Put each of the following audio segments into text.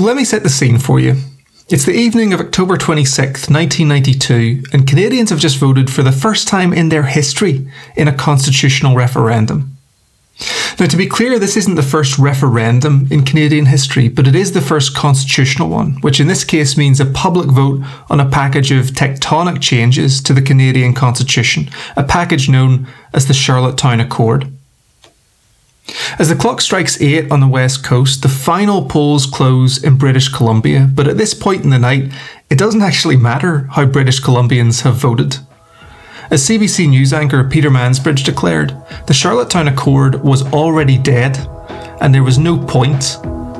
So let me set the scene for you. It's the evening of October 26th, 1992, and Canadians have just voted for the first time in their history in a constitutional referendum. Now, to be clear, this isn't the first referendum in Canadian history, but it is the first constitutional one, which in this case means a public vote on a package of tectonic changes to the Canadian Constitution, a package known as the Charlottetown Accord. As the clock strikes 8 on the west coast, the final polls close in British Columbia, but at this point in the night, it doesn't actually matter how British Columbians have voted. As CBC News anchor Peter Mansbridge declared, the Charlottetown Accord was already dead, and there was no point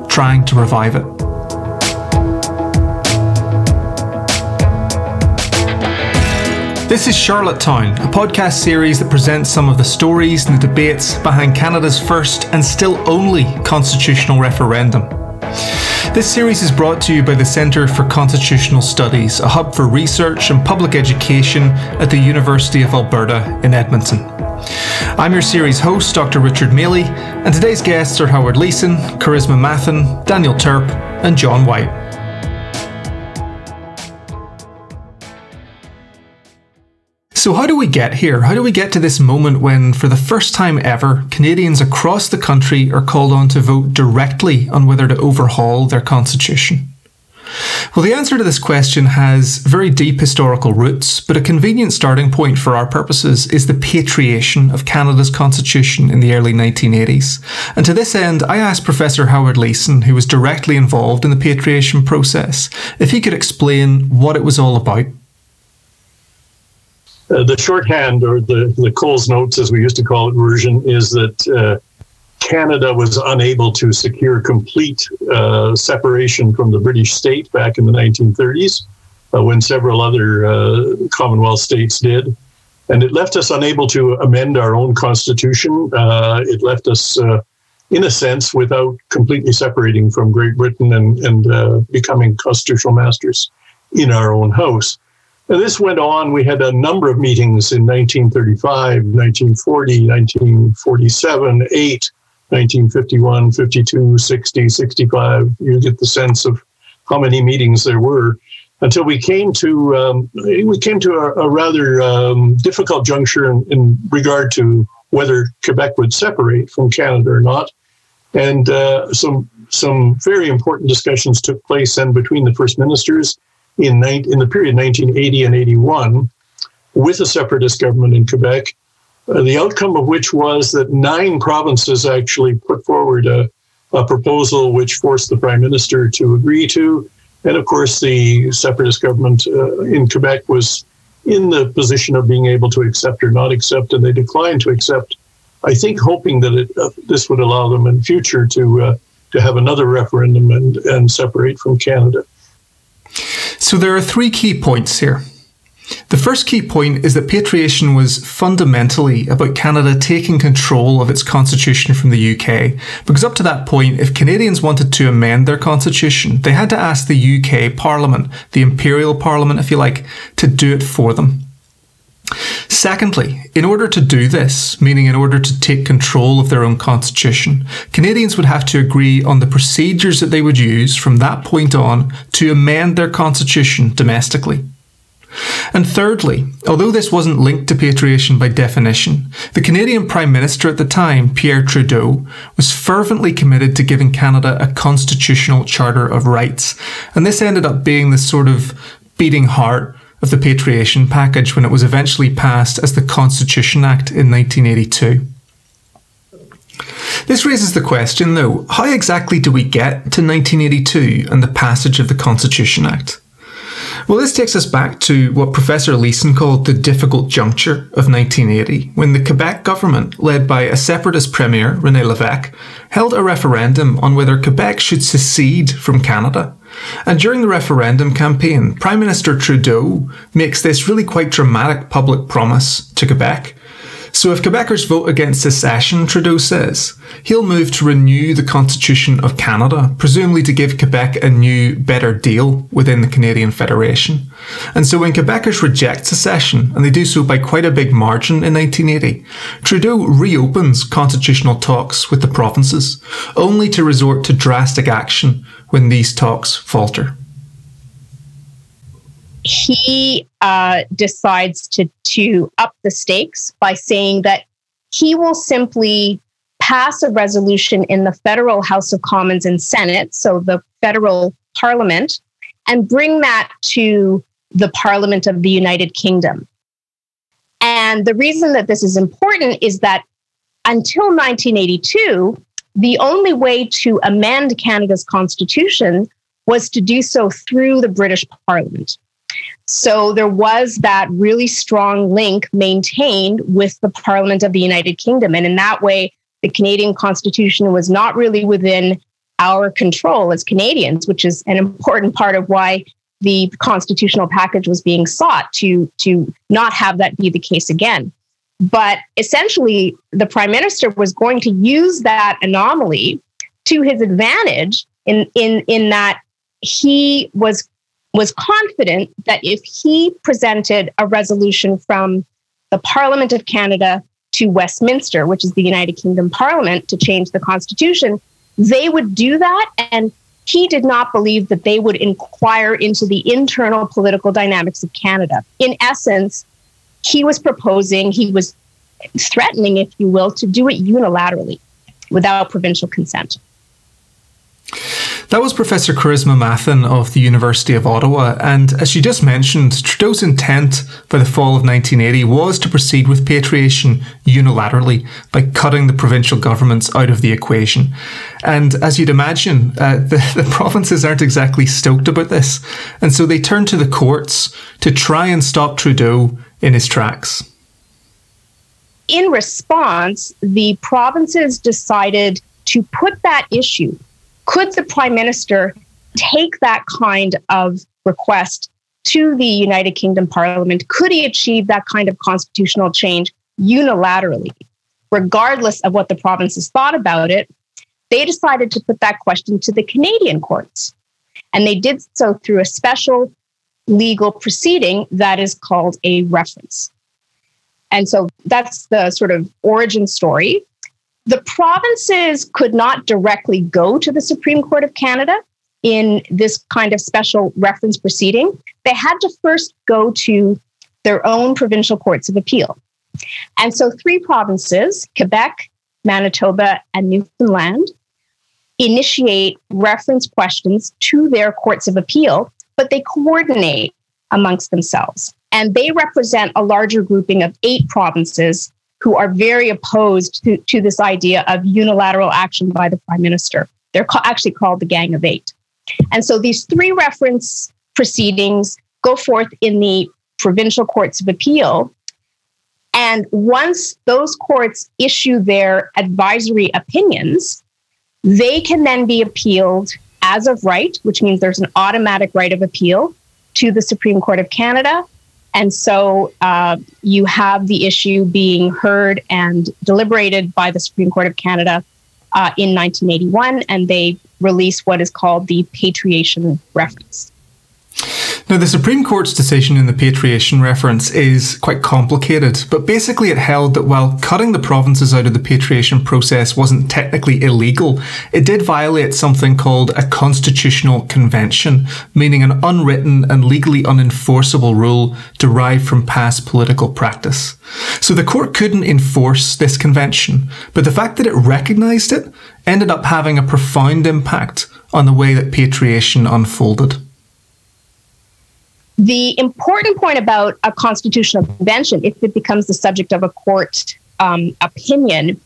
trying to revive it. This is Charlottetown, a podcast series that presents some of the stories and the debates behind Canada's first and still only constitutional referendum. This series is brought to you by the Centre for Constitutional Studies, a hub for research and public education at the University of Alberta in Edmonton. I'm your series host, Dr. Richard Mailey, and today's guests are Howard Leeson, Carissa Mathen, Daniel Turp, and John Whyte. So, how do we get here? How do we get to this moment when, for the first time ever, Canadians across the country are called on to vote directly on whether to overhaul their constitution? Well, the answer to this question has very deep historical roots, but a convenient starting point for our purposes is the patriation of Canada's constitution in the early 1980s. And to this end, I asked Professor Howard Leeson, who was directly involved in the patriation process, if he could explain what it was all about. Uh, the shorthand or the, the Coles notes, as we used to call it, version is that uh, Canada was unable to secure complete uh, separation from the British state back in the 1930s uh, when several other uh, Commonwealth states did. And it left us unable to amend our own constitution. it left us, in a sense, without completely separating from Great Britain and, and becoming constitutional masters in our own house. And this went on. We had a number of meetings in 1935, 1940, 1947, 8, 1951, 52, 60, 65. You get the sense of how many meetings there were until we came to um, we came to a, a rather um, difficult juncture in, in, regard to whether Quebec would separate from Canada or not, and uh, some some very important discussions took place then between the first ministers in, in the period 1980 and 81 with a separatist government in Quebec, uh, the outcome of which was that nine provinces actually put forward a, a, proposal which forced the prime minister to agree to. And of course, the separatist government uh, in Quebec was in the position of being able to accept or not accept, and they declined to accept. I think hoping that it, uh, this would allow them in future to uh, to have another referendum and, and separate from Canada. So there are three key points here. The first key point is that patriation was fundamentally about Canada taking control of its constitution from the UK, because up to that point, if Canadians wanted to amend their constitution, they had to ask the UK Parliament, the Imperial Parliament if you like, to do it for them. Secondly, in order to do this, meaning in order to take control of their own constitution, Canadians would have to agree on the procedures that they would use from that point on to amend their constitution domestically. And thirdly, although this wasn't linked to patriation by definition, the Canadian Prime Minister at the time, Pierre Trudeau, was fervently committed to giving Canada a constitutional charter of rights, and this ended up being the sort of beating heart of the patriation package when it was eventually passed as the Constitution Act in 1982. This raises the question, though, how exactly do we get to 1982 and the passage of the Constitution Act? Well, this takes us back to what Professor Leeson called the difficult juncture of 1980, when the Quebec government, led by a separatist premier, René Lévesque, held a referendum on whether Quebec should secede from Canada. And during the referendum campaign, Prime Minister Trudeau makes this really quite dramatic public promise to Quebec so if Quebecers vote against secession, Trudeau says, he'll move to renew the Constitution of Canada, presumably to give Quebec a new, better deal within the Canadian Federation. And so when Quebecers reject secession, and they do so by quite a big margin in 1980, Trudeau reopens constitutional talks with the provinces, only to resort to drastic action when these talks falter? He uh, decides to, to up the stakes by saying that he will simply pass a resolution in the federal House of Commons and Senate, so the federal parliament, and bring that to the Parliament of the United Kingdom. And the reason that this is important is that until 1982, the only way to amend Canada's constitution was to do so through the British Parliament. So there was that really strong link maintained with the Parliament of the United Kingdom. And in that way, the Canadian Constitution was not really within our control as Canadians, which is an important part of why the constitutional package was being sought to, to not have that be the case again. But essentially, the prime minister was going to use that anomaly to his advantage in, in, in that he was, was confident that if he presented a resolution from the Parliament of Canada to Westminster, which is the United Kingdom Parliament, to change the Constitution, they would do that. And he did not believe that they would inquire into the internal political dynamics of Canada. In essence, he was proposing, he was threatening, if you will, to do it unilaterally without provincial consent. That was Professor Carissa Mathen of the University of Ottawa. And as she just mentioned, Trudeau's intent by the fall of 1980 was to proceed with patriation unilaterally by cutting the provincial governments out of the equation. And as you'd imagine, uh, the, the provinces aren't exactly stoked about this. And so they turned to the courts to try and stop Trudeau in his tracks. In response, the provinces decided to put that issue could the prime minister take that kind of request to the United Kingdom Parliament? Could he achieve that kind of constitutional change unilaterally, regardless of what the provinces thought about it? They decided to put that question to the Canadian courts. And they did so through a special legal proceeding that is called a reference. And so that's the sort of origin story the provinces could not directly go to the Supreme Court of Canada in this kind of special reference proceeding. They had to first go to their own provincial courts of appeal. And so, three provinces, Quebec, Manitoba, and Newfoundland, initiate reference questions to their courts of appeal, but they coordinate amongst themselves. And they represent a larger grouping of eight provinces who are very opposed to, to this idea of unilateral action by the prime minister. They're ca- actually called the Gang of Eight. And so these three reference proceedings go forth in the provincial courts of appeal. And once those courts issue their advisory opinions, they can then be appealed as of right, which means there's an automatic right of appeal to the Supreme Court of Canada and so uh, you have the issue being heard and deliberated by the Supreme Court of Canada uh, in 1981, and they release what is called the patriation reference. Now, the Supreme Court's decision in the patriation reference is quite complicated, but basically it held that while cutting the provinces out of the patriation process wasn't technically illegal, it did violate something called a constitutional convention, meaning an unwritten and legally unenforceable rule derived from past political practice. So the court couldn't enforce this convention, but the fact that it recognised it ended up having a profound impact on the way that patriation unfolded. The important point about a constitutional convention, if it becomes the subject of a court um, opinion,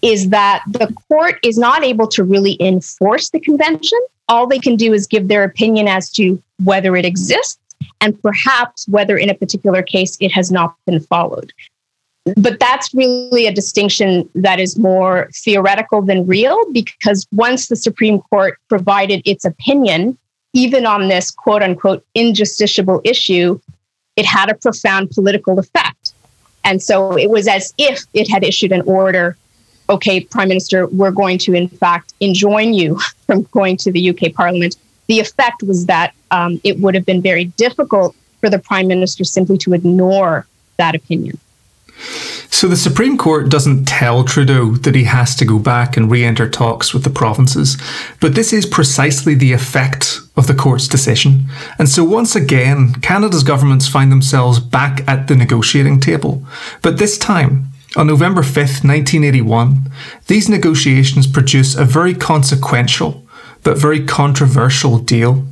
is that the court is not able to really enforce the convention. All they can do is give their opinion as to whether it exists and perhaps whether in a particular case it has not been followed. But that's really a distinction that is more theoretical than real because once the Supreme Court provided its opinion, even on this quote unquote injusticiable issue, it had a profound political effect. And so it was as if it had issued an order okay, Prime Minister, we're going to, in fact, enjoin you from going to the UK Parliament. The effect was that um, it would have been very difficult for the Prime Minister simply to ignore that opinion. So the Supreme Court doesn't tell Trudeau that he has to go back and re enter talks with the provinces, but this is precisely the effect of the court's decision. And so once again, Canada's governments find themselves back at the negotiating table. But this time, on November 5th, 1981, these negotiations produce a very consequential but very controversial deal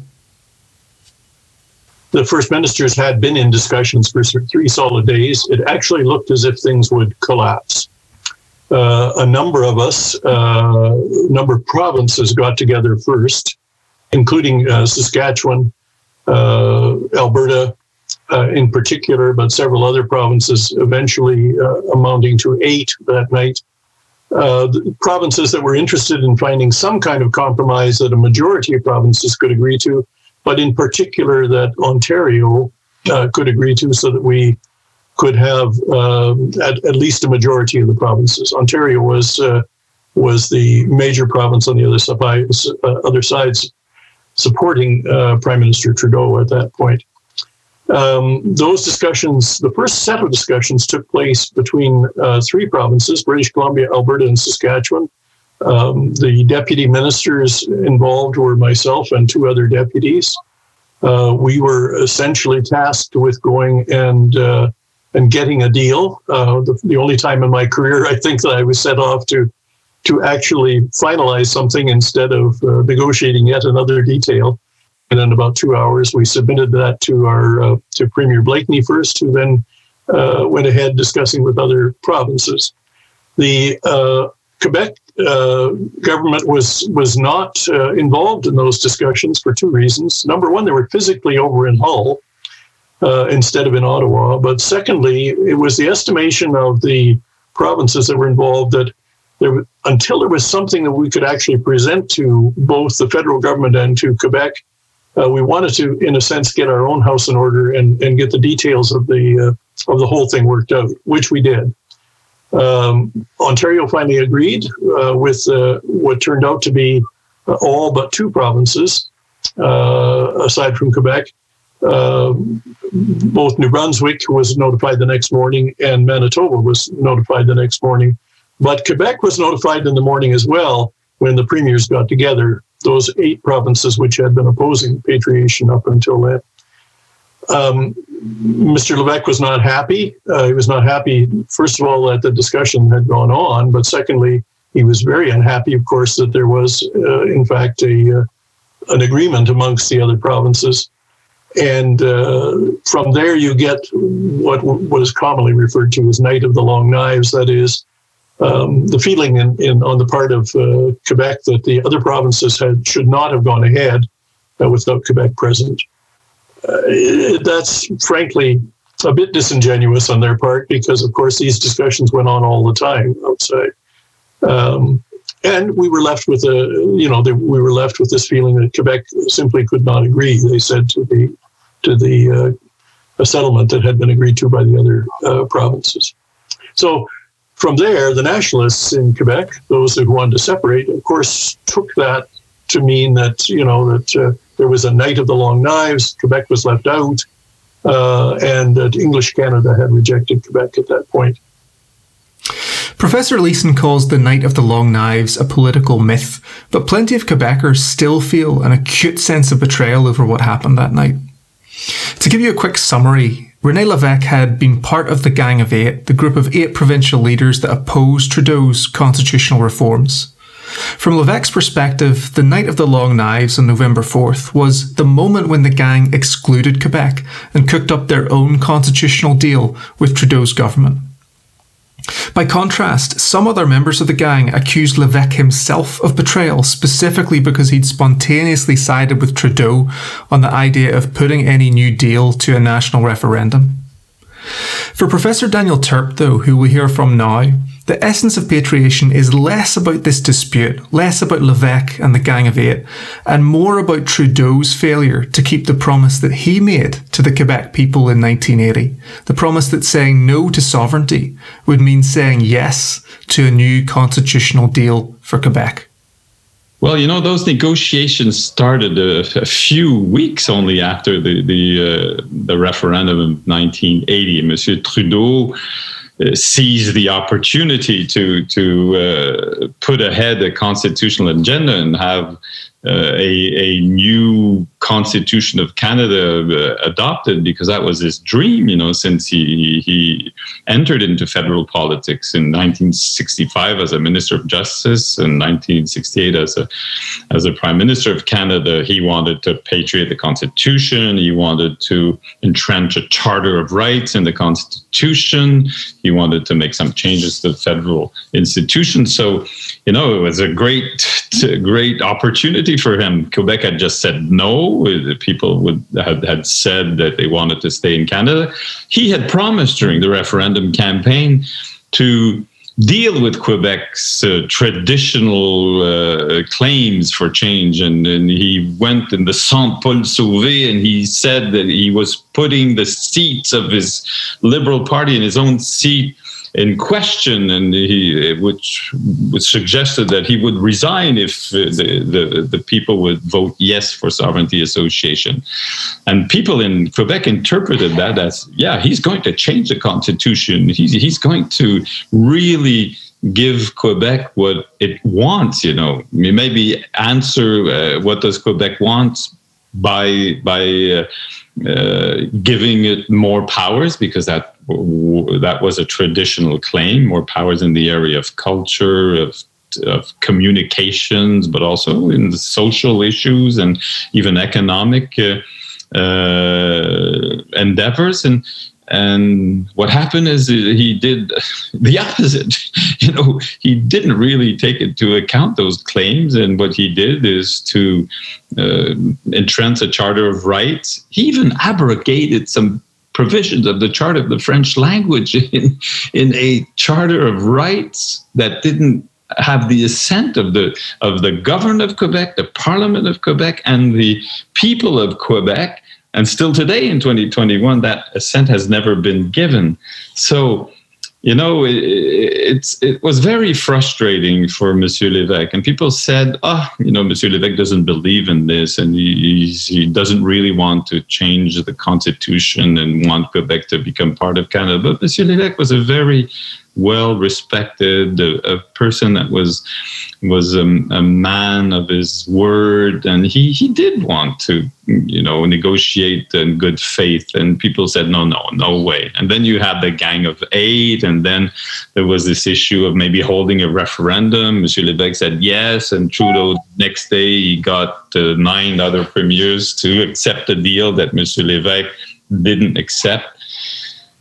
the first ministers had been in discussions for three solid days. It actually looked as if things would collapse. Uh, a number of us, uh, a number of provinces got together first, including uh, Saskatchewan, uh, Alberta uh, in particular, but several other provinces, eventually uh, amounting to eight that night. provinces that were interested in finding some kind of compromise that a majority of provinces could agree to but in particular that Ontario uh, could agree to so that we could have um, at, at, least a majority of the provinces. Ontario was uh, was the major province on the other side, uh, other sides supporting uh, Prime Minister Trudeau at that point. Um, those discussions, the first set of discussions, took place between uh, three provinces: British Columbia, Alberta, and Saskatchewan. Um, the deputy ministers involved were myself and two other deputies. Uh, we were essentially tasked with going and uh, and getting a deal. Uh, the, the, only time in my career, I think, that I was set off to to actually finalize something instead of uh, negotiating yet another detail. And in about two hours, we submitted that to our uh, to Premier Blakeney first, who then uh, went ahead discussing with other provinces. The Quebec uh, government was was not uh, involved in those discussions for two reasons. Number one, they were physically over in Hull uh, instead of in Ottawa. But secondly, it was the estimation of the provinces that were involved that there, until there was something that we could actually present to both the federal government and to Quebec, uh, we wanted to, in a sense, get our own house in order and, and get the details of the uh, of the whole thing worked out, which we did. Um, Ontario finally agreed uh, with uh, what turned out to be uh, all but two provinces, uh, aside from Quebec. Um, both New Brunswick was notified the next morning and Manitoba was notified the next morning. But Quebec was notified in the morning as well when the premiers got together, those eight provinces which had been opposing patriation up until then. Um, Mr. Levesque was not happy. Uh, he was not happy, first of all, that the discussion had gone on, but secondly, he was very unhappy, of course, that there was, uh, in fact, a uh, an agreement amongst the other provinces. And uh, from there, you get what what is commonly referred to as "night of the long knives." That is, um, the feeling in, in, on the part of uh, Quebec that the other provinces had should not have gone ahead uh, without Quebec present uh, that's frankly a bit disingenuous on their part because, of course, these discussions went on all the time outside. Um, and we were left with a, you know, the, we were left with this feeling that Quebec simply could not agree. They said to the to the uh, a settlement that had been agreed to by the other uh, provinces. So from there, the nationalists in Quebec, those who wanted to separate, of course, took that to mean that you know that uh, there was a night of the long knives. Quebec was left out, uh, and uh, English Canada had rejected Quebec at that point. Professor Leeson calls the Night of the Long Knives a political myth, but plenty of Quebecers still feel an acute sense of betrayal over what happened that night. To give you a quick summary, Rene Levesque had been part of the Gang of Eight, the group of eight provincial leaders that opposed Trudeau's constitutional reforms. From Levesque's perspective, the night of the Long Knives on November 4th was the moment when the gang excluded Quebec and cooked up their own constitutional deal with Trudeau's government. By contrast, some other members of the gang accused Levesque himself of betrayal specifically because he'd spontaneously sided with Trudeau on the idea of putting any new deal to a national referendum. For Professor Daniel Turp, though, who we hear from now, the essence of patriation is less about this dispute, less about Levesque and the Gang of Eight, and more about Trudeau's failure to keep the promise that he made to the Quebec people in 1980. The promise that saying no to sovereignty would mean saying yes to a new constitutional deal for Quebec. Well, you know, those negotiations started a, a few weeks only after the the, uh, the referendum of 1980. Monsieur Trudeau seize the opportunity to to uh, put ahead a constitutional agenda and have uh, a, a new constitution of Canada uh, adopted because that was his dream, you know, since he, he entered into federal politics in 1965 as a minister of justice and 1968 as a, as a prime minister of Canada. He wanted to patriate the constitution. He wanted to entrench a charter of rights in the constitution. He wanted to make some changes to the federal institutions. So, you know, it was a great, great opportunity for him. Quebec had just said no. People would had, had said that they wanted to stay in Canada. He had promised during the referendum campaign to deal with Quebec's uh, traditional uh, claims for change. And, and, he went in the Saint Paul Sauvé and he said that he was putting the seats of his Liberal Party in his own seat in question, and he, which suggested that he would resign if the, the, the people would vote yes for sovereignty association. And people in Quebec interpreted that as, yeah, he's going to change the constitution. He's, he's going to really give Quebec what it wants, you know, maybe answer uh, what does Quebec want by by uh, uh, giving it more powers because that that was a traditional claim more powers in the area of culture of of communications but also in the social issues and even economic uh, uh, endeavors. And and what happened is he did the opposite. You know, he didn't really take into account those claims. And what he did is to uh, entrench a Charter of Rights. He even abrogated some provisions of the Charter of the French language in, in a Charter of Rights that didn't have the assent of the of the government of Quebec, the Parliament of Quebec, and the people of Quebec. And still today in 2021, that assent has never been given. So, you know, it, it's it was very frustrating for Monsieur Lévesque, and people said, "Oh, you know, Monsieur Lévesque doesn't believe in this, and he, he doesn't really want to change the constitution and want Quebec to become part of Canada." But Monsieur Lévesque was a very well respected, a, a, person that was was a, a, man of his word, and he he did want to you know negotiate in good faith. And people said no, no, no way. And then you had the Gang of Eight, and then there was this issue of maybe holding a referendum. Monsieur Lévesque said yes, and Trudeau next day he got uh, nine other premiers to accept a deal that Monsieur Lévesque didn't accept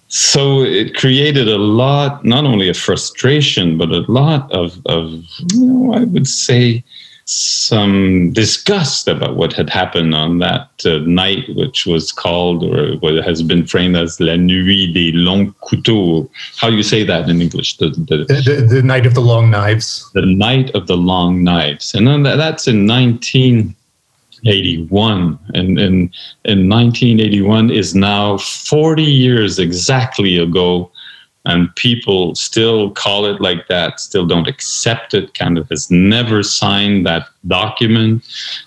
so it created a lot, not only a frustration, but a lot of, of you know, I would say, some disgust about what had happened on that uh, night, which was called or what has been framed as La Nuit des Longs Couteaux. How do you say that in English? The, the, the, the, night of the long knives. The night of the long knives. And then that's in 19. 81 and in, in 1981 is now 40 years exactly ago. And people still call it like that still don't accept it canada has never signed that document.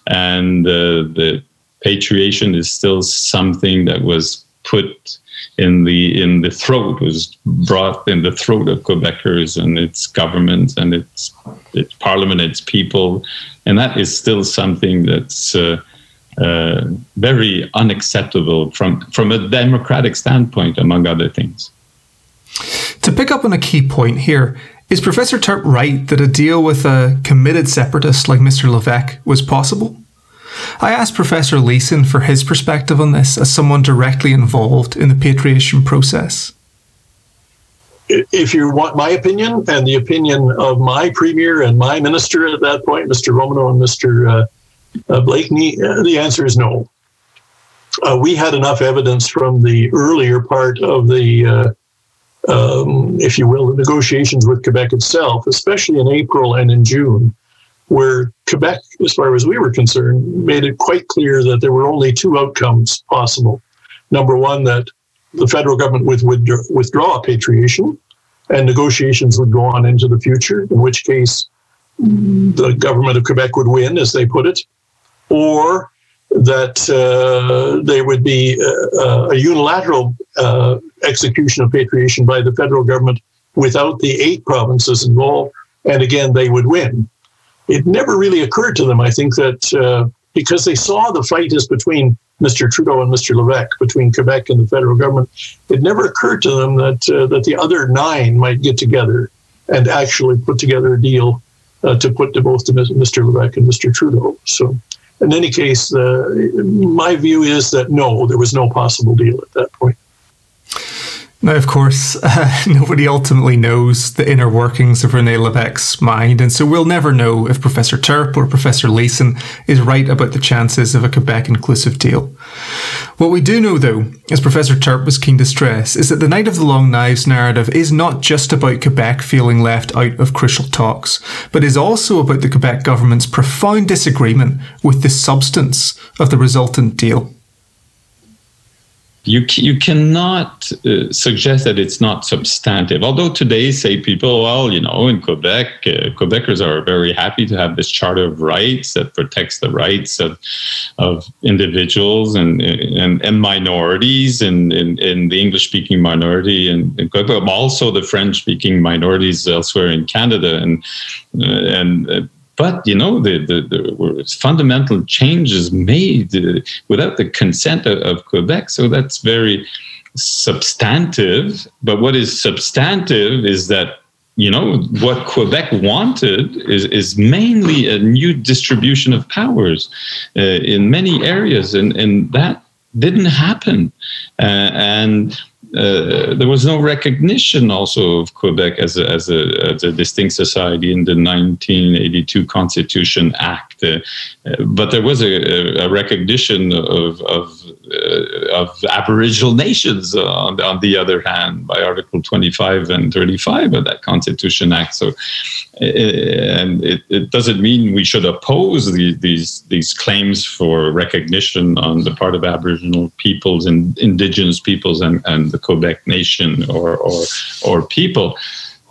And uh, the patriation is still something that was put in the in the throat was brought in the throat of Quebecers and its government and its its parliament, its people, and that is still something that's uh, uh, very unacceptable from from a democratic standpoint, among other things. To pick up on a key point here, is Professor Turp right that a deal with a committed separatist like Mr. Lévesque was possible? I asked Professor Leeson for his perspective on this as someone directly involved in the patriation process. If you want my opinion and the opinion of my premier and my minister at that point, Mr. Romanow and Mr. Uh, uh, Blakeney, uh, the answer is no. Uh, we had enough evidence from the earlier part of the, uh, um, if you will, the negotiations with Quebec itself, especially in April and in June, where Quebec, as far as we were concerned, made it quite clear that there were only two outcomes possible. Number one, that the federal government would withdraw patriation and negotiations would go on into the future, in which case the government of Quebec would win, as they put it, or that uh, there would be uh, a unilateral uh, execution of patriation by the federal government without the eight provinces involved, and again they would win. It never really occurred to them, I think, that uh, because they saw the fight is between Mr. Trudeau and Mr. Levesque, between Quebec and the federal government, it never occurred to them that uh, that the other nine might get together and actually put together a deal uh, to put to both to Mr. Levesque and Mr. Trudeau. So in any case, uh, my view is that no, there was no possible deal at that point. Now, of course, uh, nobody ultimately knows the inner workings of Rene Levesque's mind, and so we'll never know if Professor Turp or Professor Leeson is right about the chances of a Quebec inclusive deal. What we do know, though, as Professor Turp was keen to stress, is that the Night of the Long Knives narrative is not just about Quebec feeling left out of crucial talks, but is also about the Quebec government's profound disagreement with the substance of the resultant deal you you cannot uh, suggest that it's not substantive. Although today, say people, well, you know, in Quebec, uh, Quebecers are very happy to have this Charter of Rights that protects the rights of of individuals and and, and minorities, and in, in, the English speaking minority in, in Quebec, but also the French speaking minorities elsewhere in Canada, and uh, and uh, but you know the, the, the fundamental changes made uh, without the consent of, of, Quebec. So that's very substantive. But what is substantive is that you know what Quebec wanted is is mainly a new distribution of powers uh, in many areas, and and that didn't happen, uh, and uh, there was no recognition also of Quebec as a, as a, as a distinct society in the 1982 Constitution Act, uh, but there was a, a recognition of of, uh, of, Aboriginal nations on, on the other hand by Article 25 and 35 of that Constitution Act. So, uh, and it, it doesn't mean we should oppose the, these these claims for recognition on the part of Aboriginal peoples and Indigenous peoples and and the Quebec nation or or or people,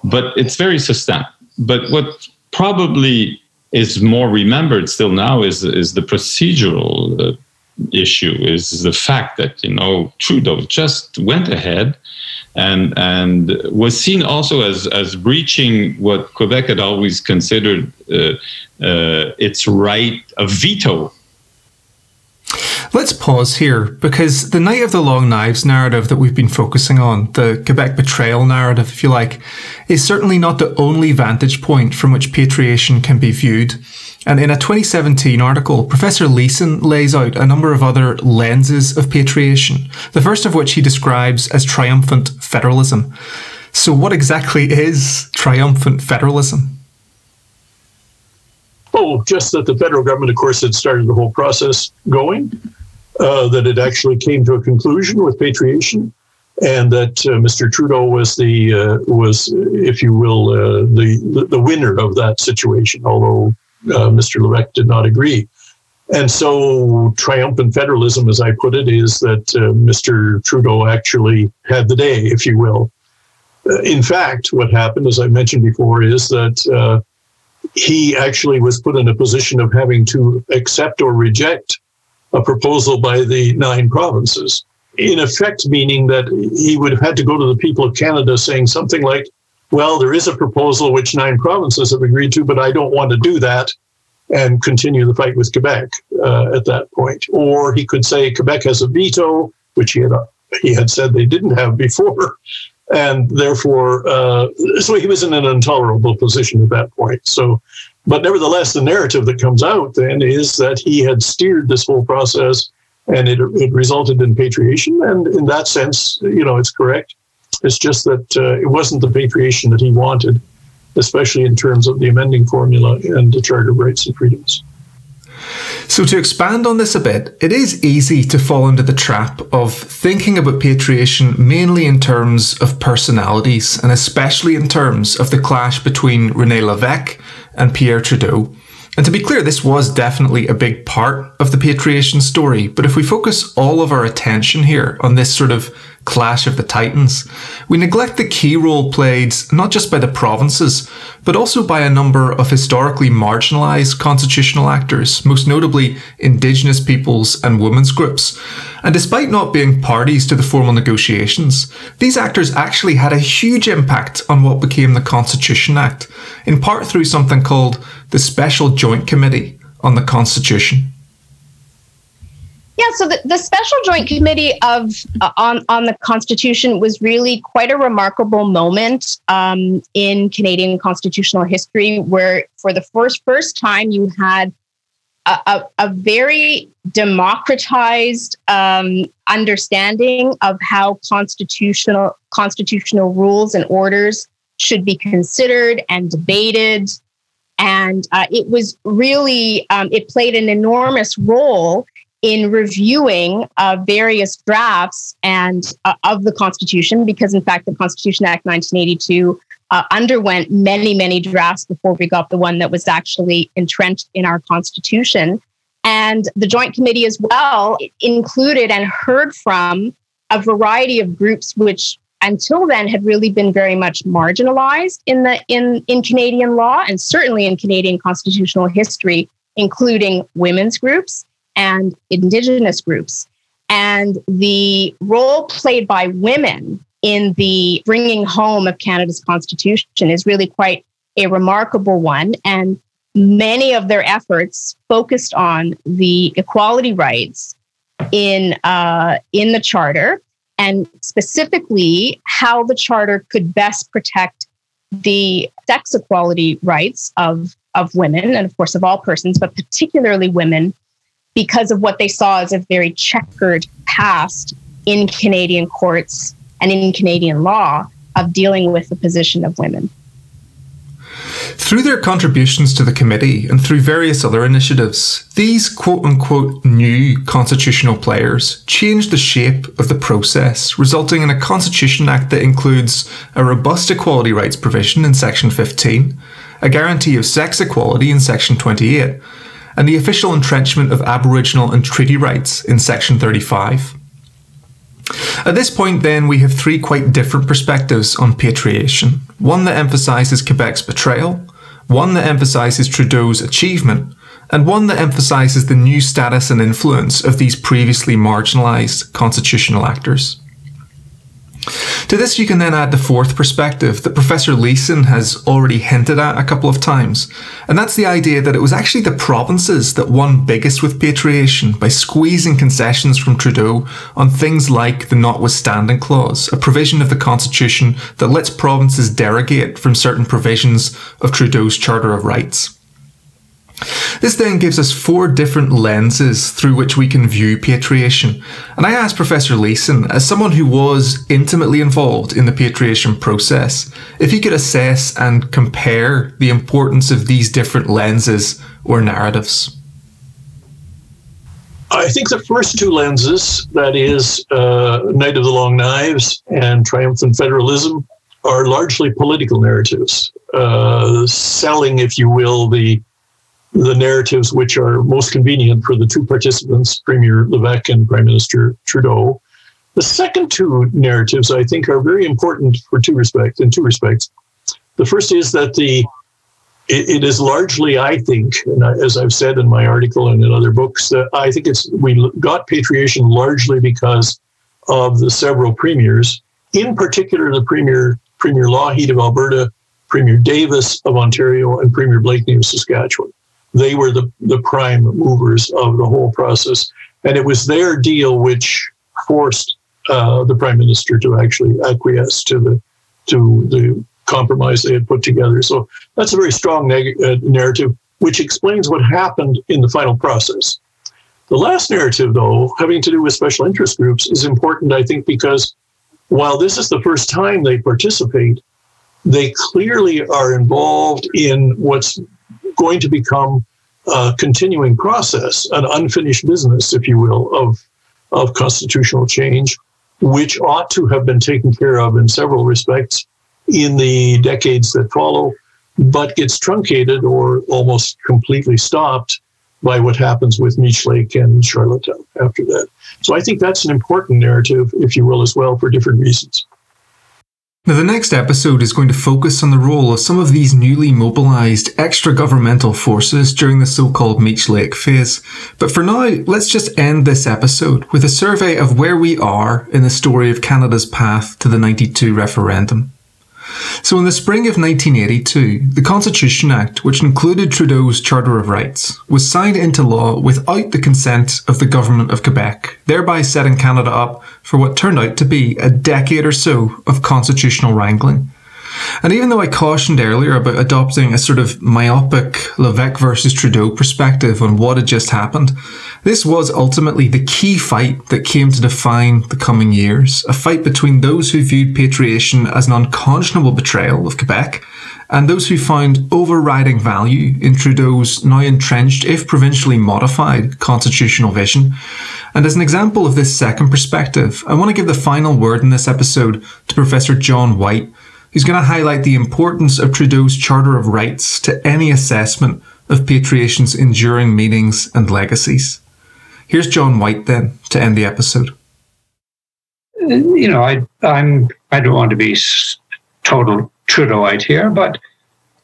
but it's very sustained. But what probably is more remembered still now is is the procedural uh, issue is the fact that you know Trudeau just went ahead and and was seen also as as breaching what Quebec had always considered uh, uh, its right of veto Let's pause here because the Night of the Long Knives narrative that we've been focusing on, the Quebec betrayal narrative, if you like, is certainly not the only vantage point from which patriation can be viewed. And in a 2017 article, Professor Leeson lays out a number of other lenses of patriation, the first of which he describes as triumphant federalism. So, what exactly is triumphant federalism? Oh, just that the federal government, of course, had started the whole process going, uh, that it actually came to a conclusion with patriation, and that uh, Mr. Trudeau was the uh, was, if you will, uh, the the winner of that situation. Although uh, Mr. Levesque did not agree, and so triumphant federalism, as I put it, is that uh, Mr. Trudeau actually had the day, if you will. in fact, what happened, as I mentioned before, is that he actually was put in a position of having to accept or reject a proposal by the nine provinces. In effect, meaning that he would have had to go to the people of Canada saying something like, well, there is a proposal which nine provinces have agreed to, but I don't want to do that and continue the fight with Quebec uh, at that point. Or he could say Quebec has a veto, which he had he had said they didn't have before, and therefore, uh, so he was in an intolerable position at that point. So, but nevertheless, the narrative that comes out then is that he had steered this whole process, and it, it resulted in patriation. And in that sense, you know, it's correct. It's just that uh, it wasn't the patriation that he wanted, especially in terms of the amending formula and the Charter of Rights and Freedoms. So, to expand on this a bit, it is easy to fall into the trap of thinking about patriation mainly in terms of personalities, and especially in terms of the clash between Rene Levesque and Pierre Trudeau. And to be clear, this was definitely a big part of the patriation story. But if we focus all of our attention here on this sort of clash of the titans, we neglect the key role played not just by the provinces, but also by a number of historically marginalised constitutional actors, most notably Indigenous peoples and women's groups. And despite not being parties to the formal negotiations, these actors actually had a huge impact on what became the Constitution Act, in part through something called the Special Joint Committee on the Constitution. Yeah, so the, the Special Joint Committee of uh, on on the Constitution was really quite a remarkable moment um, in Canadian constitutional history, where for the first first time you had a, a, a very democratized um, understanding of how constitutional constitutional rules and orders should be considered and debated and uh, it was really um, it played an enormous role in reviewing uh, various drafts and uh, of the Constitution, because in fact the Constitution Act 1982 uh, underwent many, many drafts before we got the one that was actually entrenched in our Constitution. And the Joint Committee as well included and heard from a variety of groups which until then had really been very much marginalized in the in in Canadian law and certainly in Canadian constitutional history, including women's groups and indigenous groups. And the role played by women in the bringing home of Canada's constitution is really quite a remarkable one. And many of their efforts focused on the equality rights in uh, in the charter and specifically how the charter could best protect the sex equality rights of of women and of course of all persons but particularly women because of what they saw as a very checkered past in Canadian courts and in Canadian law of dealing with the position of women. Through their contributions to the committee and through various other initiatives, these quote unquote new constitutional players changed the shape of the process, resulting in a Constitution Act that includes a robust equality rights provision in Section 15, a guarantee of sex equality in Section 28, and the official entrenchment of Aboriginal and treaty rights in Section 35. At this point, then, we have three quite different perspectives on patriation one that emphasises Quebec's betrayal, one that emphasises Trudeau's achievement, and one that emphasises the new status and influence of these previously marginalised constitutional actors. To this, you can then add the fourth perspective that Professor Leeson has already hinted at a couple of times, and that's the idea that it was actually the provinces that won biggest with patriation by squeezing concessions from Trudeau on things like the notwithstanding clause, a provision of the Constitution that lets provinces derogate from certain provisions of Trudeau's Charter of Rights. This then gives us four different lenses through which we can view patriation. And I asked Professor Leeson, as someone who was intimately involved in the patriation process, if he could assess and compare the importance of these different lenses or narratives. I think the first two lenses, that is, uh, Night of the Long Knives and Triumphant Federalism, are largely political narratives, uh, selling, if you will, the the narratives which are most convenient for the two participants, Premier Levesque and Prime Minister Trudeau. The second two narratives, I think, are very important for two respects. In two respects, the first is that the it, it is largely, I think, and as I've said in my article and in other books, that I think it's we got patriation largely because of the several premiers, in particular the premier Premier Lougheed of Alberta, Premier Davis of Ontario, and Premier Blakeney of Saskatchewan. They were the, the prime movers of the whole process. And it was their deal which forced uh, the prime minister to actually acquiesce to the to the compromise they had put together. So that's a very strong neg- uh, narrative, which explains what happened in the final process. The last narrative, though, having to do with special interest groups, is important, I think, because while this is the first time they participate, they clearly are involved in what's going to become a continuing process, an unfinished business, if you will, of, of constitutional change, which ought to have been taken care of in several respects in the decades that follow, but gets truncated or almost completely stopped by what happens with Meech Lake and Charlottetown after that. So I think that's an important narrative, if you will, as well, for different reasons. Now, the next episode is going to focus on the role of some of these newly mobilised extra governmental forces during the so called Meech Lake phase. But for now, let's just end this episode with a survey of where we are in the story of Canada's path to the 92 referendum. So, in the spring of 1982, the Constitution Act, which included Trudeau's Charter of Rights, was signed into law without the consent of the Government of Quebec, thereby setting Canada up for what turned out to be a decade or so of constitutional wrangling. And even though I cautioned earlier about adopting a sort of myopic Levesque versus Trudeau perspective on what had just happened, this was ultimately the key fight that came to define the coming years. A fight between those who viewed patriation as an unconscionable betrayal of Quebec and those who found overriding value in Trudeau's now entrenched, if provincially modified, constitutional vision. And as an example of this second perspective, I want to give the final word in this episode to Professor John Whyte, who's going to highlight the importance of Trudeau's Charter of Rights to any assessment of patriation's enduring meanings and legacies. Here's John Whyte then to end the episode. You know, I I'm I don't want to be total Trudeauite here, but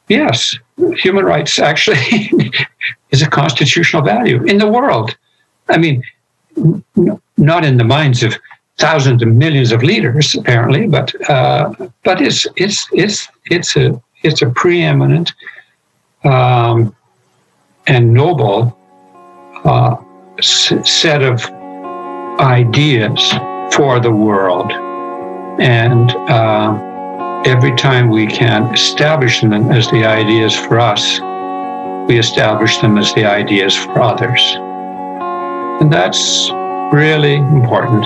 yes, human rights actually is a constitutional value in the world. I mean, not in the minds of thousands and millions of leaders, apparently, but uh, but it's it's it's it's a it's a preeminent um, and noble uh, set of ideas for the world, and uh, every time we can establish them as the ideas for us, we establish them as the ideas for others, and that's really important.